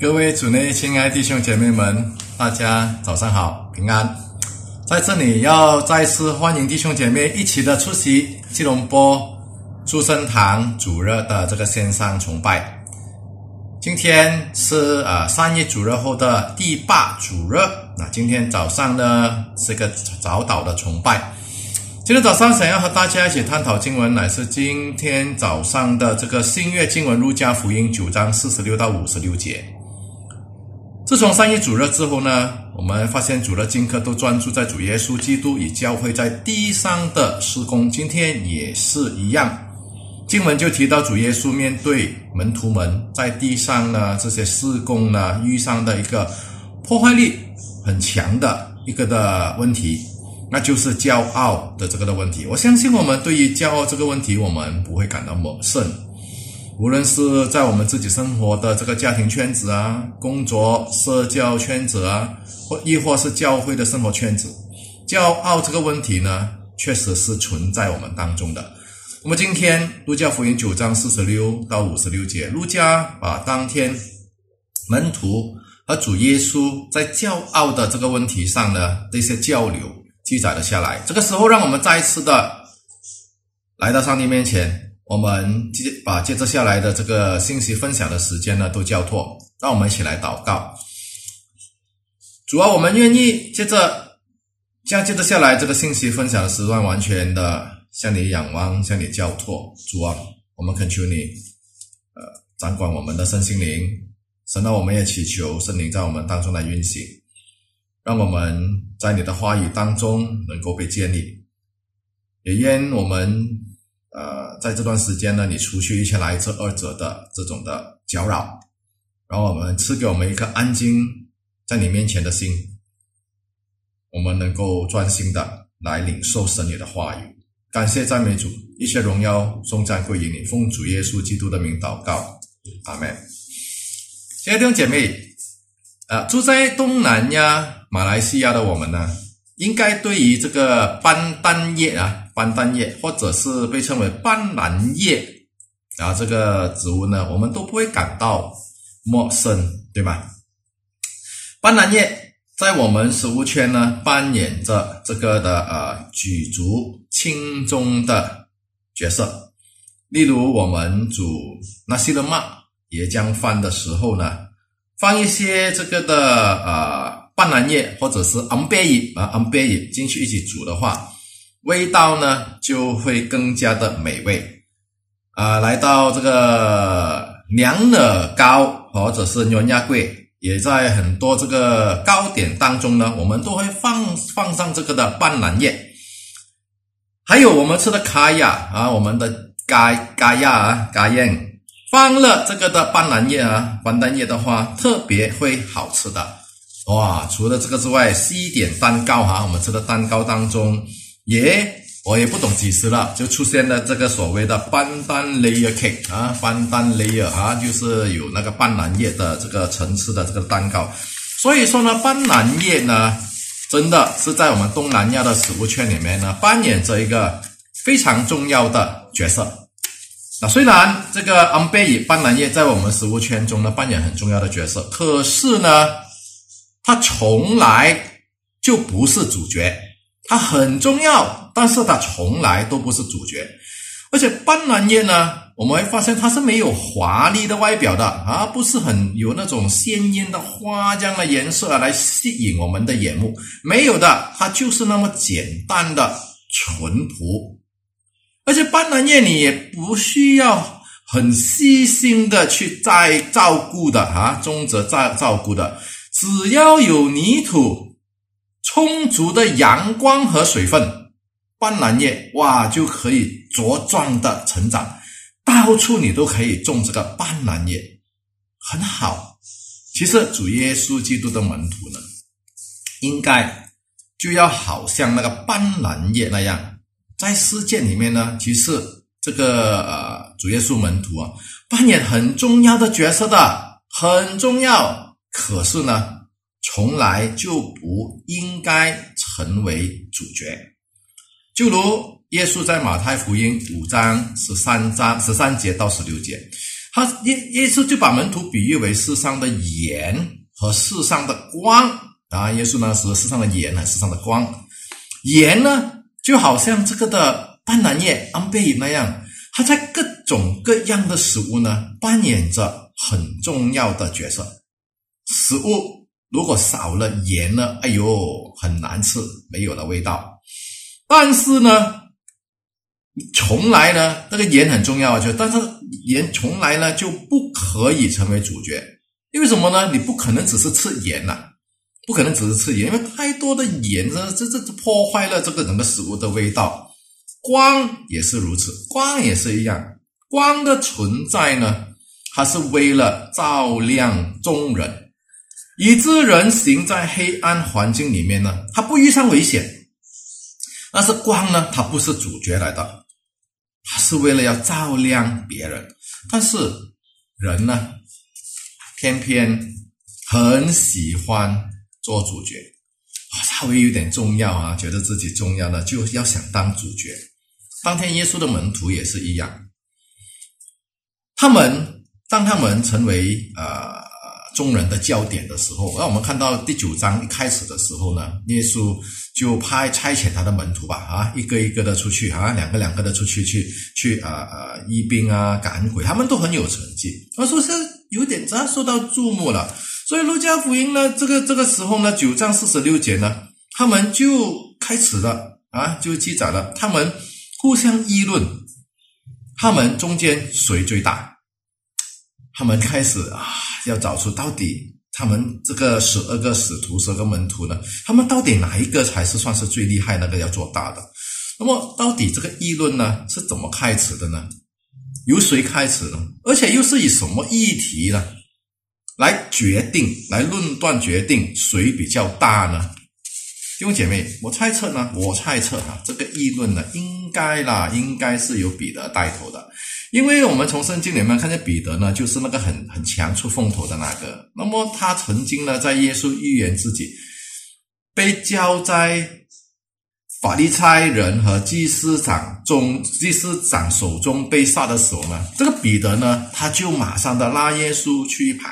各位主内亲爱弟兄姐妹们，大家早上好，平安。在这里要再次欢迎弟兄姐妹一起的出席基隆波诸生堂主日的这个线上崇拜。今天是呃三一主日后的第八主日，那今天早上呢是个早祷的崇拜。今天早上想要和大家一起探讨经文，乃是今天早上的这个新月经文《路加福音》九章四十六到五十六节。自从三一主日之后呢，我们发现主日经课都专注在主耶稣基督与教会在地上的施工。今天也是一样，经文就提到主耶稣面对门徒们在地上呢这些施工呢遇上的一个破坏力很强的一个的问题，那就是骄傲的这个的问题。我相信我们对于骄傲这个问题，我们不会感到陌生。无论是在我们自己生活的这个家庭圈子啊、工作社交圈子啊，或亦或是教会的生活圈子，骄傲这个问题呢，确实是存在我们当中的。那么今天路加福音九章四十六到五十六节，路加把当天门徒和主耶稣在骄傲的这个问题上呢这些交流记载了下来。这个时候，让我们再一次的来到上帝面前。我们接把接着下来的这个信息分享的时间呢，都交托，让我们一起来祷告。主啊，我们愿意接着将接着下来这个信息分享的时段，完全的向你仰望，向你交托。主啊，我们恳求你，呃，掌管我们的身心灵。神啊，我们也祈求圣灵在我们当中来运行，让我们在你的话语当中能够被建立，也愿我们。呃，在这段时间呢，你除去一切来自二者的这种的搅扰，然后我们赐给我们一颗安静在你面前的心，我们能够专心的来领受神你的话语。感谢赞美主，一切荣耀颂赞归于你，奉主耶稣基督的名祷告，阿门。亲爱的弟兄姐妹，啊，住在东南亚马来西亚的我们呢，应该对于这个班丹叶啊。斑丹叶，或者是被称为斑斓叶，啊，这个植物呢，我们都不会感到陌生，对吧？斑斓叶在我们食物圈呢，扮演着这个的呃举足轻重的角色。例如，我们煮那西勒玛椰浆饭的时候呢，放一些这个的呃斑斓叶，或者是昂贝叶啊昂贝叶进去一起煮的话。味道呢就会更加的美味啊！来到这个娘惹糕或者是牛亚桂，也在很多这个糕点当中呢，我们都会放放上这个的斑斓叶。还有我们吃的卡亚啊，我们的咖咖呀啊，咖宴放了这个的斑斓叶啊，斑斓叶的话特别会好吃的哇！除了这个之外，西点蛋糕哈，我们吃的蛋糕当中。也，我也不懂几时了，就出现了这个所谓的斑丹 layer cake 啊，斑丹 layer 啊，就是有那个斑斓叶的这个层次的这个蛋糕。所以说呢，斑斓叶呢，真的是在我们东南亚的食物圈里面呢，扮演着一个非常重要的角色。那虽然这个昂贝叶斑斓叶在我们食物圈中呢扮演很重要的角色，可是呢，它从来就不是主角。它很重要，但是它从来都不是主角。而且斑斓叶呢，我们会发现它是没有华丽的外表的啊，不是很有那种鲜艳的花这样的颜色来吸引我们的眼目，没有的，它就是那么简单的淳朴。而且斑斓叶你也不需要很细心的去再照顾的啊，中则再照顾的，只要有泥土。充足的阳光和水分，斑斓叶哇就可以茁壮的成长，到处你都可以种这个斑斓叶，很好。其实主耶稣基督的门徒呢，应该就要好像那个斑斓叶那样，在世界里面呢，其实这个呃主耶稣门徒啊，扮演很重要的角色的，很重要。可是呢？从来就不应该成为主角，就如耶稣在马太福音五章十三章十三节到十六节，他耶耶稣就把门徒比喻为世上的盐和世上的光啊。耶稣呢是世上的盐和世上的光。盐呢就好像这个的斑斓叶安贝那样，它在各种各样的食物呢扮演着很重要的角色。食物如果少了盐呢，哎呦，很难吃，没有了味道。但是呢。从来呢，那个盐很重要啊，就但是盐从来呢就不可以成为主角，因为什么呢？你不可能只是吃盐呐，不可能只是吃盐，因为太多的盐呢这这这破坏了这个整个食物的味道。光也是如此，光也是一样，光的存在呢，它是为了照亮众人，以致人行在黑暗环境里面呢，他不遇上危险。但是光呢，它不是主角来的。他是为了要照亮别人，但是人呢，偏偏很喜欢做主角，稍微有点重要啊，觉得自己重要了，就要想当主角。当天耶稣的门徒也是一样，他们当他们成为呃。众人的焦点的时候，让我们看到第九章一开始的时候呢，耶稣就派差遣他的门徒吧，啊，一个一个的出去，啊，两个两个的出去，去去啊啊，医病啊，赶鬼，他们都很有成绩，他说是有点这受到注目了。所以路加福音呢，这个这个时候呢，九章四十六节呢，他们就开始了啊，就记载了，他们互相议论，他们中间谁最大，他们开始啊。要找出到底他们这个十二个使徒、十二个门徒呢？他们到底哪一个才是算是最厉害那个要做大的？那么到底这个议论呢是怎么开始的呢？由谁开始呢？而且又是以什么议题呢来决定、来论断、决定谁比较大呢？弟兄姐妹，我猜测呢，我猜测哈，这个议论呢，应该啦，应该是由彼得带头的。因为我们从圣经里面看见彼得呢，就是那个很很强出风头的那个。那么他曾经呢，在耶稣预言自己被交在法利赛人和祭司长中，祭司长手中被杀的时候呢，这个彼得呢，他就马上的拉耶稣去一旁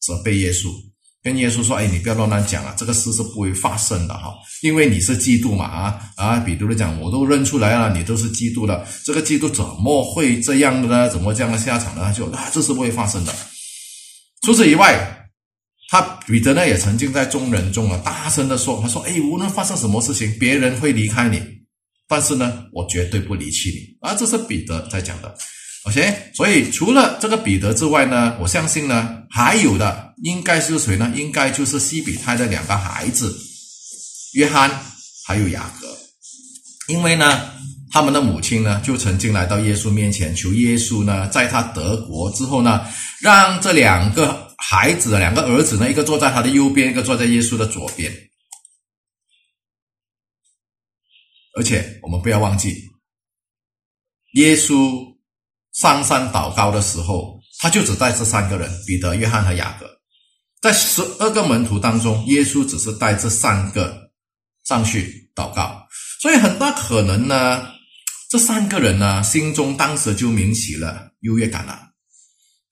责备耶稣。跟耶稣说：“哎，你不要乱乱讲啊，这个事是不会发生的哈，因为你是基督嘛啊啊！彼得讲，我都认出来了，你都是基督的，这个基督怎么会这样的呢？怎么这样的下场呢？就啊，这是不会发生的。除此以外，他彼得呢也曾经在众人中啊大声的说：他说，哎，无论发生什么事情，别人会离开你，但是呢，我绝对不离弃你啊！这是彼得在讲的。” OK，所以除了这个彼得之外呢，我相信呢，还有的应该是谁呢？应该就是西比泰的两个孩子，约翰还有雅各，因为呢，他们的母亲呢，就曾经来到耶稣面前求耶稣呢，在他得国之后呢，让这两个孩子、两个儿子呢，一个坐在他的右边，一个坐在耶稣的左边。而且我们不要忘记，耶稣。上山祷告的时候，他就只带这三个人：彼得、约翰和雅各。在十二个门徒当中，耶稣只是带这三个上去祷告。所以很大可能呢，这三个人呢，心中当时就明起了优越感了，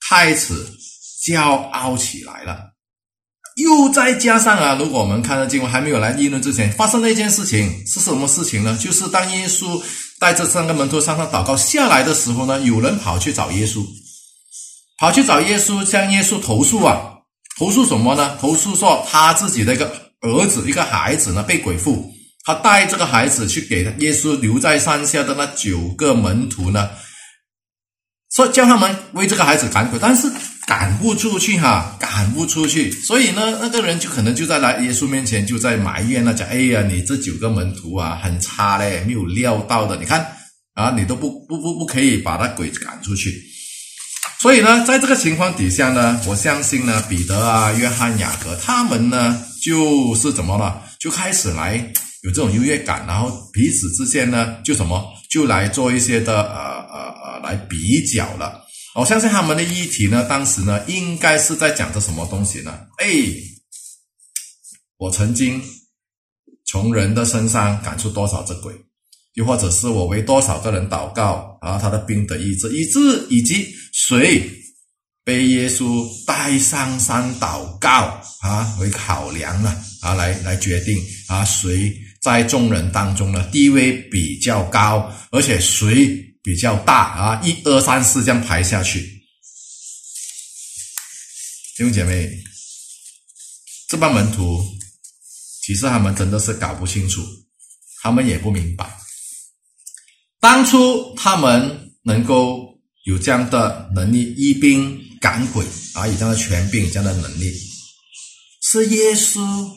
开始骄傲起来了。又再加上啊，如果我们看到经文还没有来议论之前，发生了一件事情是什么事情呢？就是当耶稣。带着三个门徒上上祷告下来的时候呢，有人跑去找耶稣，跑去找耶稣，向耶稣投诉啊，投诉什么呢？投诉说他自己的一个儿子，一个孩子呢被鬼附，他带这个孩子去给耶稣留在山下的那九个门徒呢，说叫他们为这个孩子赶鬼，但是。赶不出去哈，赶不出去，所以呢，那个人就可能就在来耶稣面前，就在埋怨了，讲：“哎呀，你这九个门徒啊，很差嘞，没有料到的。你看啊，你都不不不不可以把那鬼赶出去。”所以呢，在这个情况底下呢，我相信呢，彼得啊、约翰、雅各他们呢，就是怎么了，就开始来有这种优越感，然后彼此之间呢，就什么，就来做一些的呃呃呃来比较了。我相信他们的议题呢，当时呢，应该是在讲着什么东西呢？哎，我曾经从人的身上赶出多少只鬼，又或者是我为多少个人祷告，然后他的病得医治，医治，以及谁被耶稣带上山祷告啊为考量了啊，来来决定啊谁在众人当中呢地位比较高，而且谁比较大啊？一二三四这样排下去，弟兄姐妹，这帮门徒其实他们真的是搞不清楚，他们也不明白，当初他们能够有这样的能力医病。赶鬼啊！有这样的权柄，这样的能力，是耶稣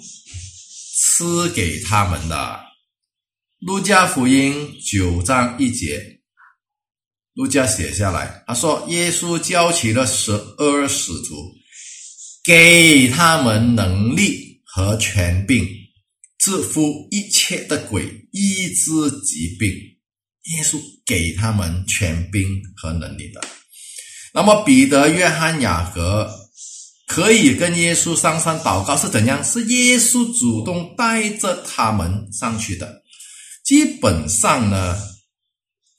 赐给他们的。路加福音九章一节，路加写下来，他说：“耶稣教起了十二使徒，给他们能力和权柄，制服一切的鬼，医治疾病。耶稣给他们权柄和能力的。”那么彼得、约翰、雅各可以跟耶稣上山祷告是怎样？是耶稣主动带着他们上去的。基本上呢，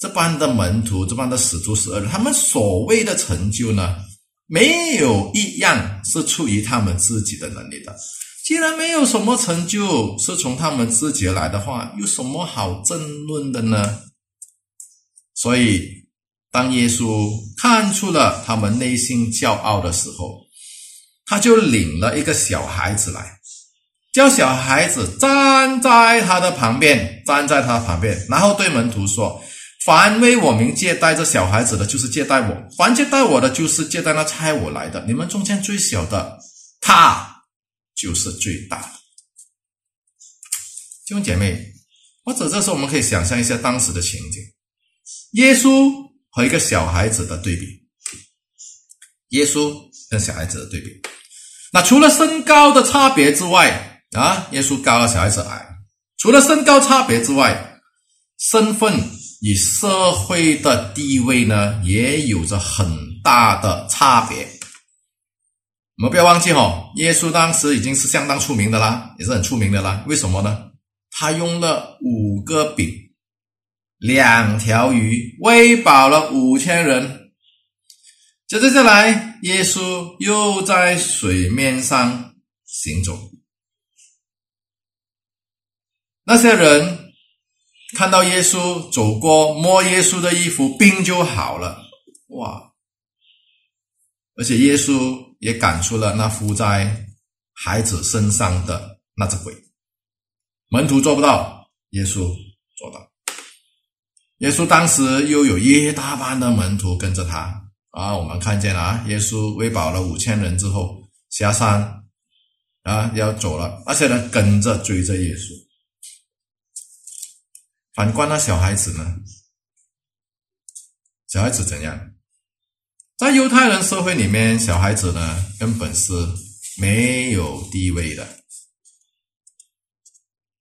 这班的门徒、这班的使徒十二人，他们所谓的成就呢，没有一样是出于他们自己的能力的。既然没有什么成就是从他们自己来的话，有什么好争论的呢？所以。当耶稣看出了他们内心骄傲的时候，他就领了一个小孩子来，叫小孩子站在他的旁边，站在他旁边，然后对门徒说：“凡为我名借贷这小孩子的，就是借贷我；凡借贷我的，就是借贷那差我来的。你们中间最小的，他就是最大的。”弟兄姐妹，或者这时候我们可以想象一下当时的情景，耶稣。和一个小孩子的对比，耶稣跟小孩子的对比，那除了身高的差别之外啊，耶稣高，小孩子矮。除了身高差别之外，身份与社会的地位呢，也有着很大的差别。我们不要忘记哦，耶稣当时已经是相当出名的啦，也是很出名的啦。为什么呢？他用了五个饼。两条鱼喂饱了五千人，接着下来，耶稣又在水面上行走。那些人看到耶稣走过，摸耶稣的衣服，病就好了。哇！而且耶稣也赶出了那附在孩子身上的那只鬼。门徒做不到，耶稣做到。耶稣当时又有一大班的门徒跟着他啊，我们看见了啊，耶稣喂饱了五千人之后下山啊，要走了，那些人跟着追着耶稣。反观那小孩子呢？小孩子怎样？在犹太人社会里面，小孩子呢根本是没有地位的，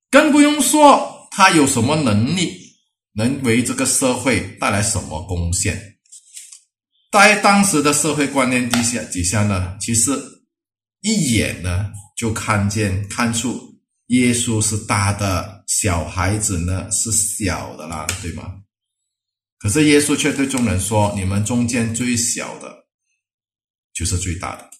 更不用说他有什么能力。能为这个社会带来什么贡献？在当时的社会观念底下底下呢，其实一眼呢就看见看出耶稣是大的，小孩子呢是小的啦，对吗？可是耶稣却对众人说：“你们中间最小的，就是最大的。”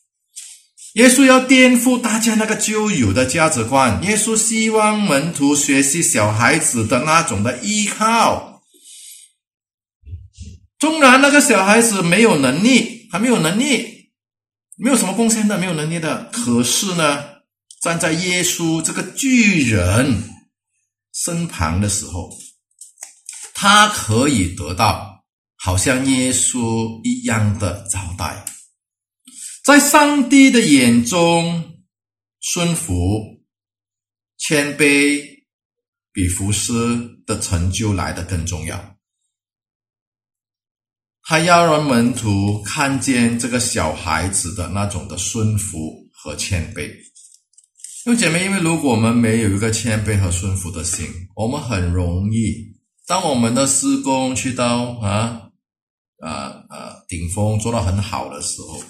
耶稣要颠覆大家那个旧有的价值观。耶稣希望门徒学习小孩子的那种的依靠。纵然那个小孩子没有能力，还没有能力，没有什么贡献的，没有能力的，可是呢，站在耶稣这个巨人身旁的时候，他可以得到好像耶稣一样的招待。在上帝的眼中，顺服、谦卑比服侍的成就来的更重要。他要让门徒看见这个小孩子的那种的顺服和谦卑。因为姐妹，因为如果我们没有一个谦卑和顺服的心，我们很容易，当我们的施工去到啊啊啊顶峰做到很好的时候。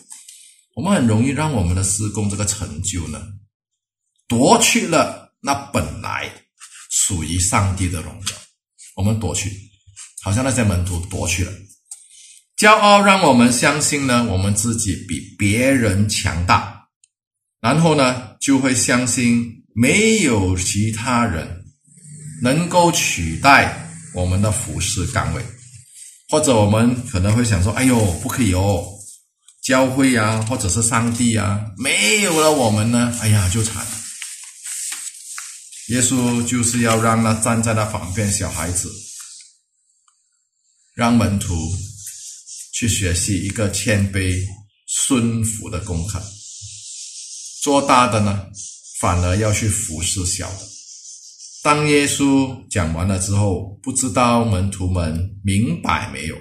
我们很容易让我们的施工这个成就呢，夺去了那本来属于上帝的荣耀。我们夺去，好像那些门徒夺去了。骄傲让我们相信呢，我们自己比别人强大，然后呢，就会相信没有其他人能够取代我们的服饰岗位，或者我们可能会想说：“哎呦，不可以哦，教会啊，或者是上帝啊，没有了我们呢，哎呀，就惨。”耶稣就是要让那站在那旁边小孩子，让门徒。去学习一个谦卑顺服的功课，做大的呢，反而要去服侍小的。当耶稣讲完了之后，不知道门徒们明白没有，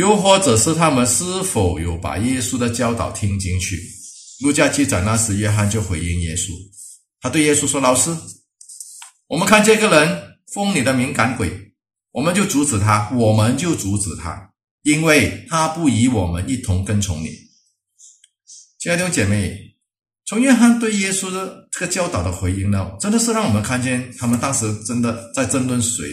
又或者是他们是否有把耶稣的教导听进去？路加记载，那时约翰就回应耶稣，他对耶稣说：“老师，我们看这个人封你的敏感鬼，我们就阻止他，我们就阻止他。”因为他不与我们一同跟从你，亲爱的姐妹，从约翰对耶稣的这个教导的回应呢，真的是让我们看见他们当时真的在争论谁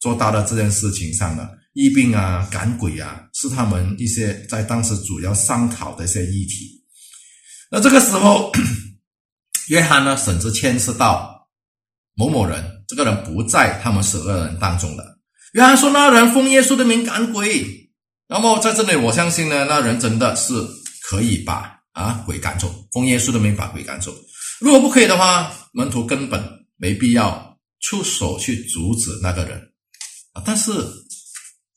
做大的这件事情上呢，疫病啊、赶鬼啊，是他们一些在当时主要商讨的一些议题。那这个时候，约翰呢，甚至牵涉到某某人，这个人不在他们十二人当中的。约翰说，那人奉耶稣的名赶鬼。那么在这里，我相信呢，那人真的是可以把啊鬼赶走，奉耶稣的名把鬼赶走。如果不可以的话，门徒根本没必要出手去阻止那个人啊。但是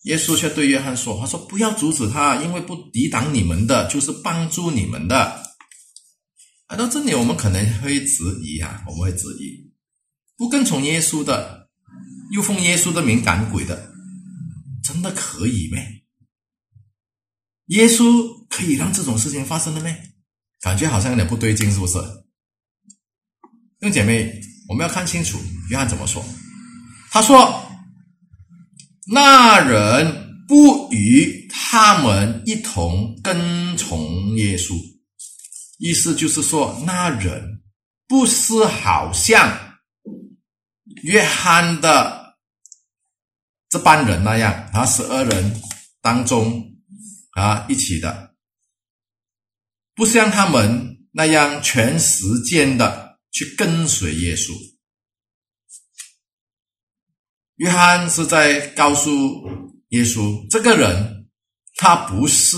耶稣却对约翰说：“他说不要阻止他，因为不抵挡你们的，就是帮助你们的。”来到这里，我们可能会质疑啊，我们会质疑，不跟从耶稣的，又奉耶稣的名赶鬼的，真的可以没？耶稣可以让这种事情发生的吗？感觉好像有点不对劲，是不是？弟兄姐妹，我们要看清楚约翰怎么说。他说：“那人不与他们一同跟从耶稣，意思就是说，那人不是好像约翰的这班人那样，啊十二人当中。”啊，一起的，不像他们那样全时间的去跟随耶稣。约翰是在告诉耶稣，这个人他不是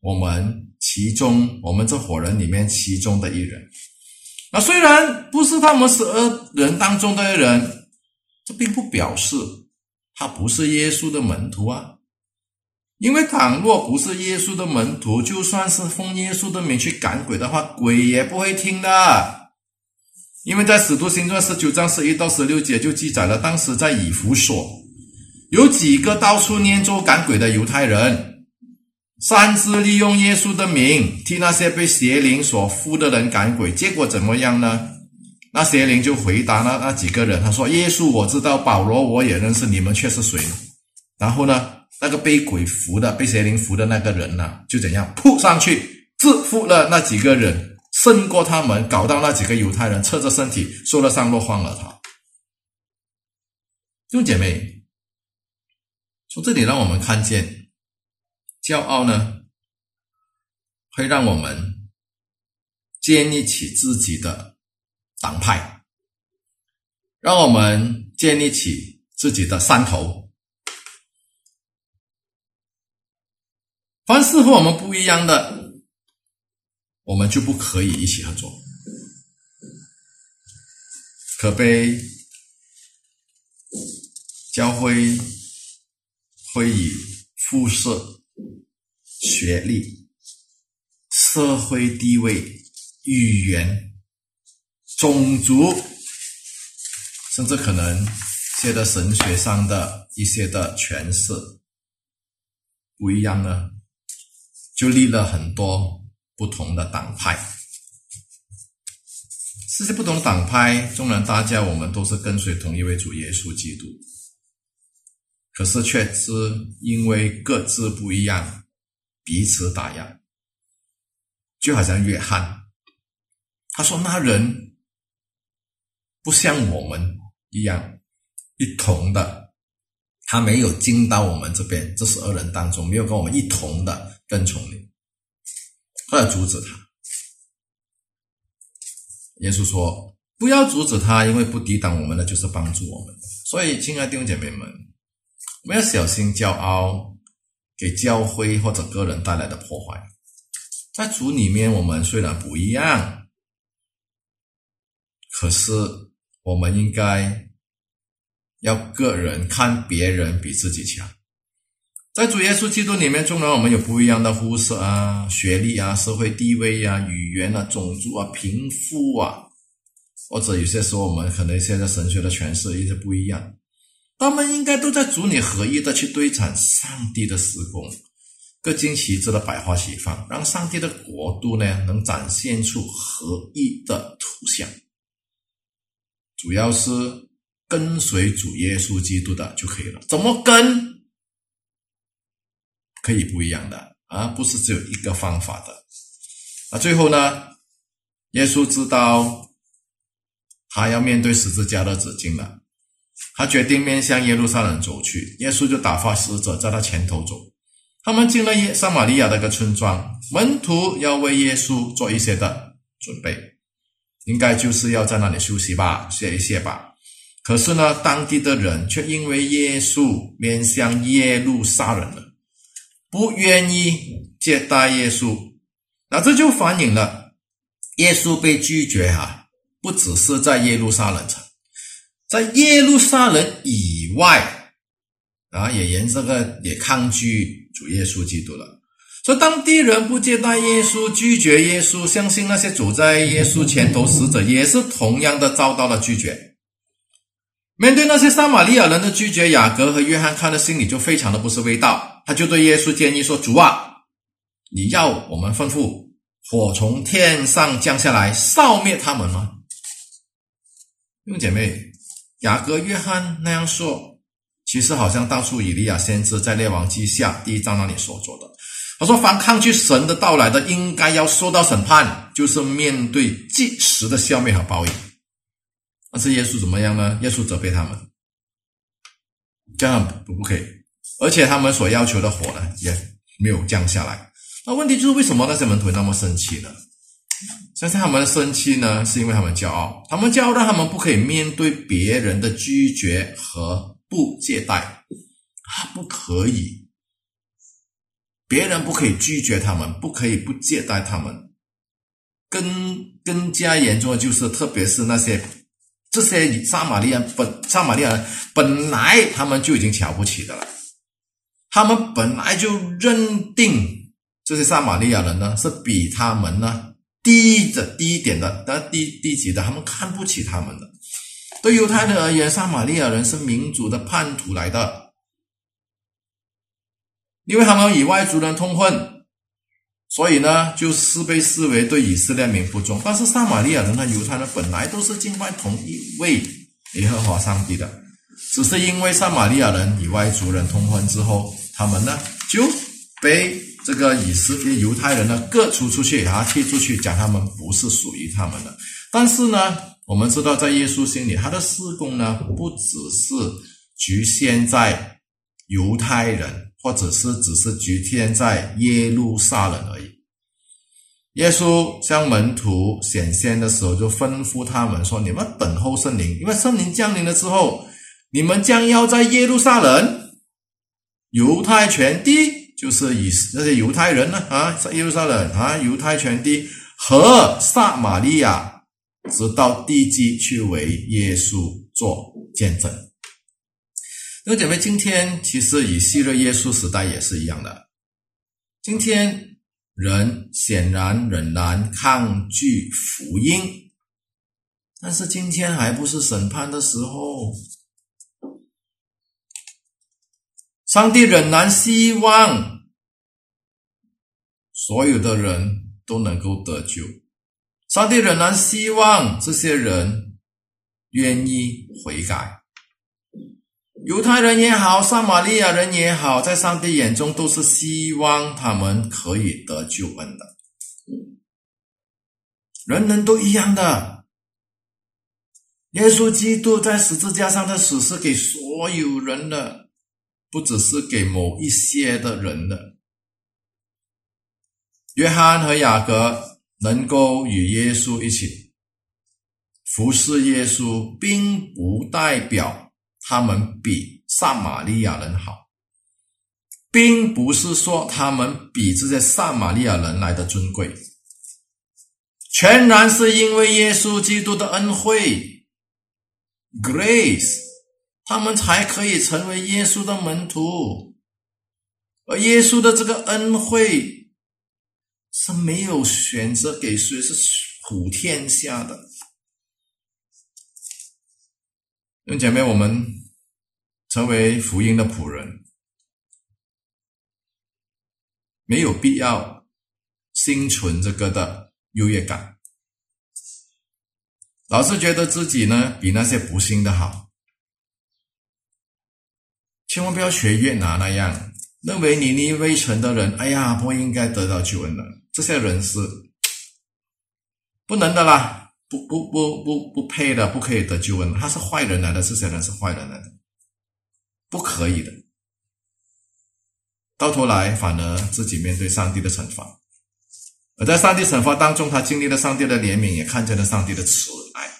我们其中我们这伙人里面其中的一人。那虽然不是他们十二人当中的人，这并不表示他不是耶稣的门徒啊。因为倘若不是耶稣的门徒，就算是奉耶稣的名去赶鬼的话，鬼也不会听的。因为在使徒行传十九章十一到十六节就记载了，当时在以弗所有几个到处念咒赶鬼的犹太人，擅自利用耶稣的名替那些被邪灵所附的人赶鬼，结果怎么样呢？那邪灵就回答那那几个人，他说：“耶稣我知道，保罗我也认识，你们却是谁？”然后呢？那个被鬼附的、被邪灵附的那个人呢，就怎样扑上去制服了那几个人，胜过他们，搞到那几个犹太人侧着身体受了伤，落荒而逃。弟兄姐妹，从这里让我们看见，骄傲呢，会让我们建立起自己的党派，让我们建立起自己的山头。凡是和我们不一样的，我们就不可以一起合作。可悲，教会会以肤色、学历、社会地位、语言、种族，甚至可能些的神学上的一些的诠释不一样呢？就立了很多不同的党派，这些不同的党派，纵然大家我们都是跟随同一位主耶稣基督，可是却是因为各自不一样，彼此打压。就好像约翰，他说那人不像我们一样，一同的他没有进到我们这边这十二人当中，没有跟我们一同的跟从你，或者阻止他。耶稣说：“不要阻止他，因为不抵挡我们的就是帮助我们。所以，亲爱的弟兄姐妹们，我们要小心骄傲给教会或者个人带来的破坏。在主里面，我们虽然不一样，可是我们应该。”要个人看别人比自己强，在主耶稣基督里面，纵然我们有不一样的肤色啊、学历啊、社会地位啊、语言啊、种族啊、贫富啊，或者有些时候我们可能现在神学的诠释一些不一样，他们应该都在主里合一的去堆产上帝的施工，各尽其职的百花齐放，让上帝的国度呢能展现出合一的图像，主要是。跟随主耶稣基督的就可以了。怎么跟？可以不一样的啊，不是只有一个方法的。那最后呢？耶稣知道他要面对十字架的指径了，他决定面向耶路撒冷走去。耶稣就打发使者在他前头走。他们进了耶撒玛利亚的一个村庄，门徒要为耶稣做一些的准备，应该就是要在那里休息吧，歇一歇吧。可是呢，当地的人却因为耶稣面向耶路撒冷了，不愿意接待耶稣。那这就反映了耶稣被拒绝哈，不只是在耶路撒冷城，在耶路撒冷以外啊，也沿这个也抗拒主耶稣基督了。所以当地人不接待耶稣，拒绝耶稣，相信那些走在耶稣前头使者也是同样的遭到了拒绝。面对那些撒玛利亚人的拒绝，雅各和约翰看的心里就非常的不是味道。他就对耶稣建议说：“主啊，你要我们吩咐火从天上降下来，烧灭他们吗？”弟姐妹，雅各、约翰那样说，其实好像当初以利亚先知在列王记下第一章那里所做的。他说：“凡抗拒神的到来的，应该要受到审判，就是面对即时的消灭和报应。”但是耶稣怎么样呢？耶稣责备他们，这样不不可以，而且他们所要求的火呢，也没有降下来。那问题就是为什么那些门徒那么生气呢？相信他们的生气呢，是因为他们骄傲，他们骄傲让他们不可以面对别人的拒绝和不接待，啊，不可以，别人不可以拒绝他们，不可以不接待他们。更更加严重的就是，特别是那些。这些撒玛利亚本撒玛利亚人本来他们就已经瞧不起的了，他们本来就认定这些撒玛利亚人呢是比他们呢低的低一点的，但低低级的，他们看不起他们的。对犹太人而言，撒玛利亚人是民族的叛徒来的，因为他们与外族人通婚。所以呢，就是被视为对以色列民不忠。但是撒玛利亚人和犹太人本来都是敬拜同一位耶和华上帝的，只是因为撒玛利亚人与外族人通婚之后，他们呢就被这个以色列犹太人呢各出出去啊踢出去，讲他们不是属于他们的。但是呢，我们知道在耶稣心里，他的施工呢不只是局限在犹太人。或者是只是局限在耶路撒冷而已。耶稣向门徒显现的时候，就吩咐他们说：“你们等候圣灵，因为圣灵降临了之后，你们将要在耶路撒冷、犹太全地，就是以那些犹太人呢啊，在耶路撒冷啊，犹太全地和撒玛利亚，直到地极去为耶稣做见证。”因为姐妹，今天其实与昔日耶稣时代也是一样的。今天人显然仍然抗拒福音，但是今天还不是审判的时候。上帝仍然希望所有的人都能够得救，上帝仍然希望这些人愿意悔改。犹太人也好，撒玛利亚人也好，在上帝眼中都是希望他们可以得救恩的。人人都一样的。耶稣基督在十字架上的死是给所有人的，不只是给某一些的人的。约翰和雅各能够与耶稣一起服侍耶稣，并不代表他们比撒玛利亚人好，并不是说他们比这些撒玛利亚人来的尊贵，全然是因为耶稣基督的恩惠，grace，他们才可以成为耶稣的门徒，而耶稣的这个恩惠。是没有选择给谁，是普天下的。弟兄姐妹，我们成为福音的仆人，没有必要心存这个的优越感，老是觉得自己呢比那些不信的好，千万不要学越南那样，认为尼尼微城的人，哎呀，不应该得到救恩的。这些人是不能的啦，不不不不不配的，不可以得救恩。他是坏人来的，这些人是坏人来的，不可以的。到头来反而自己面对上帝的惩罚，而在上帝惩罚当中，他经历了上帝的怜悯，也看见了上帝的慈爱。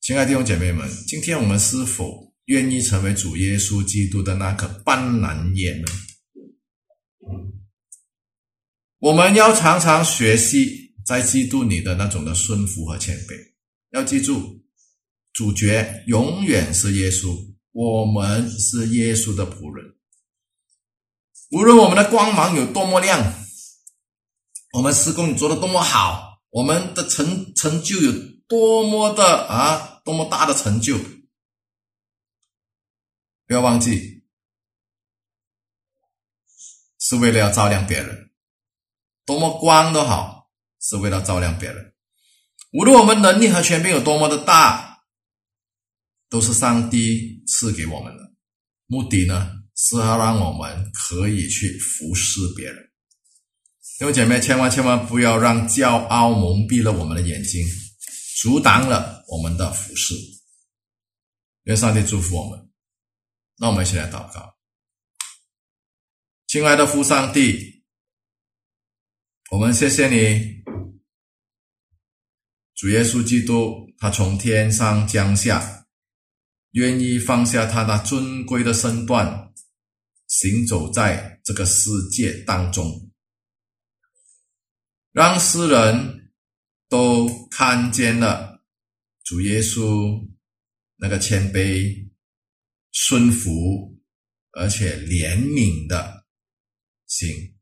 亲爱的弟兄姐妹们，今天我们是否愿意成为主耶稣基督的那颗斑斓叶呢？我们要常常学习在基督里的那种的顺服和谦卑。要记住，主角永远是耶稣，我们是耶稣的仆人。无论我们的光芒有多么亮，我们施工做的多么好，我们的成成就有多么的啊，多么大的成就，不要忘记，是为了要照亮别人。多么光都好，是为了照亮别人。无论我们能力和权柄有多么的大，都是上帝赐给我们的。目的呢，是要让我们可以去服侍别人。弟兄姐妹，千万千万不要让骄傲蒙蔽了我们的眼睛，阻挡了我们的服侍。愿上帝祝福我们。那我们一起来祷告，亲爱的父上帝。我们谢谢你，主耶稣基督，他从天上降下，愿意放下他那尊贵的身段，行走在这个世界当中，让世人都看见了主耶稣那个谦卑、顺服而且怜悯的心。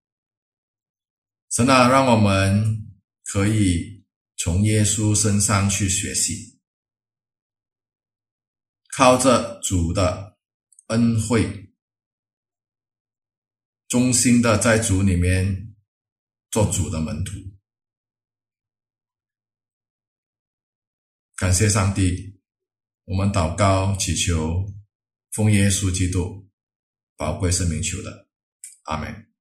神啊，让我们可以从耶稣身上去学习，靠着主的恩惠，忠心的在主里面做主的门徒。感谢上帝，我们祷告祈求，奉耶稣基督宝贵生命求的，阿门。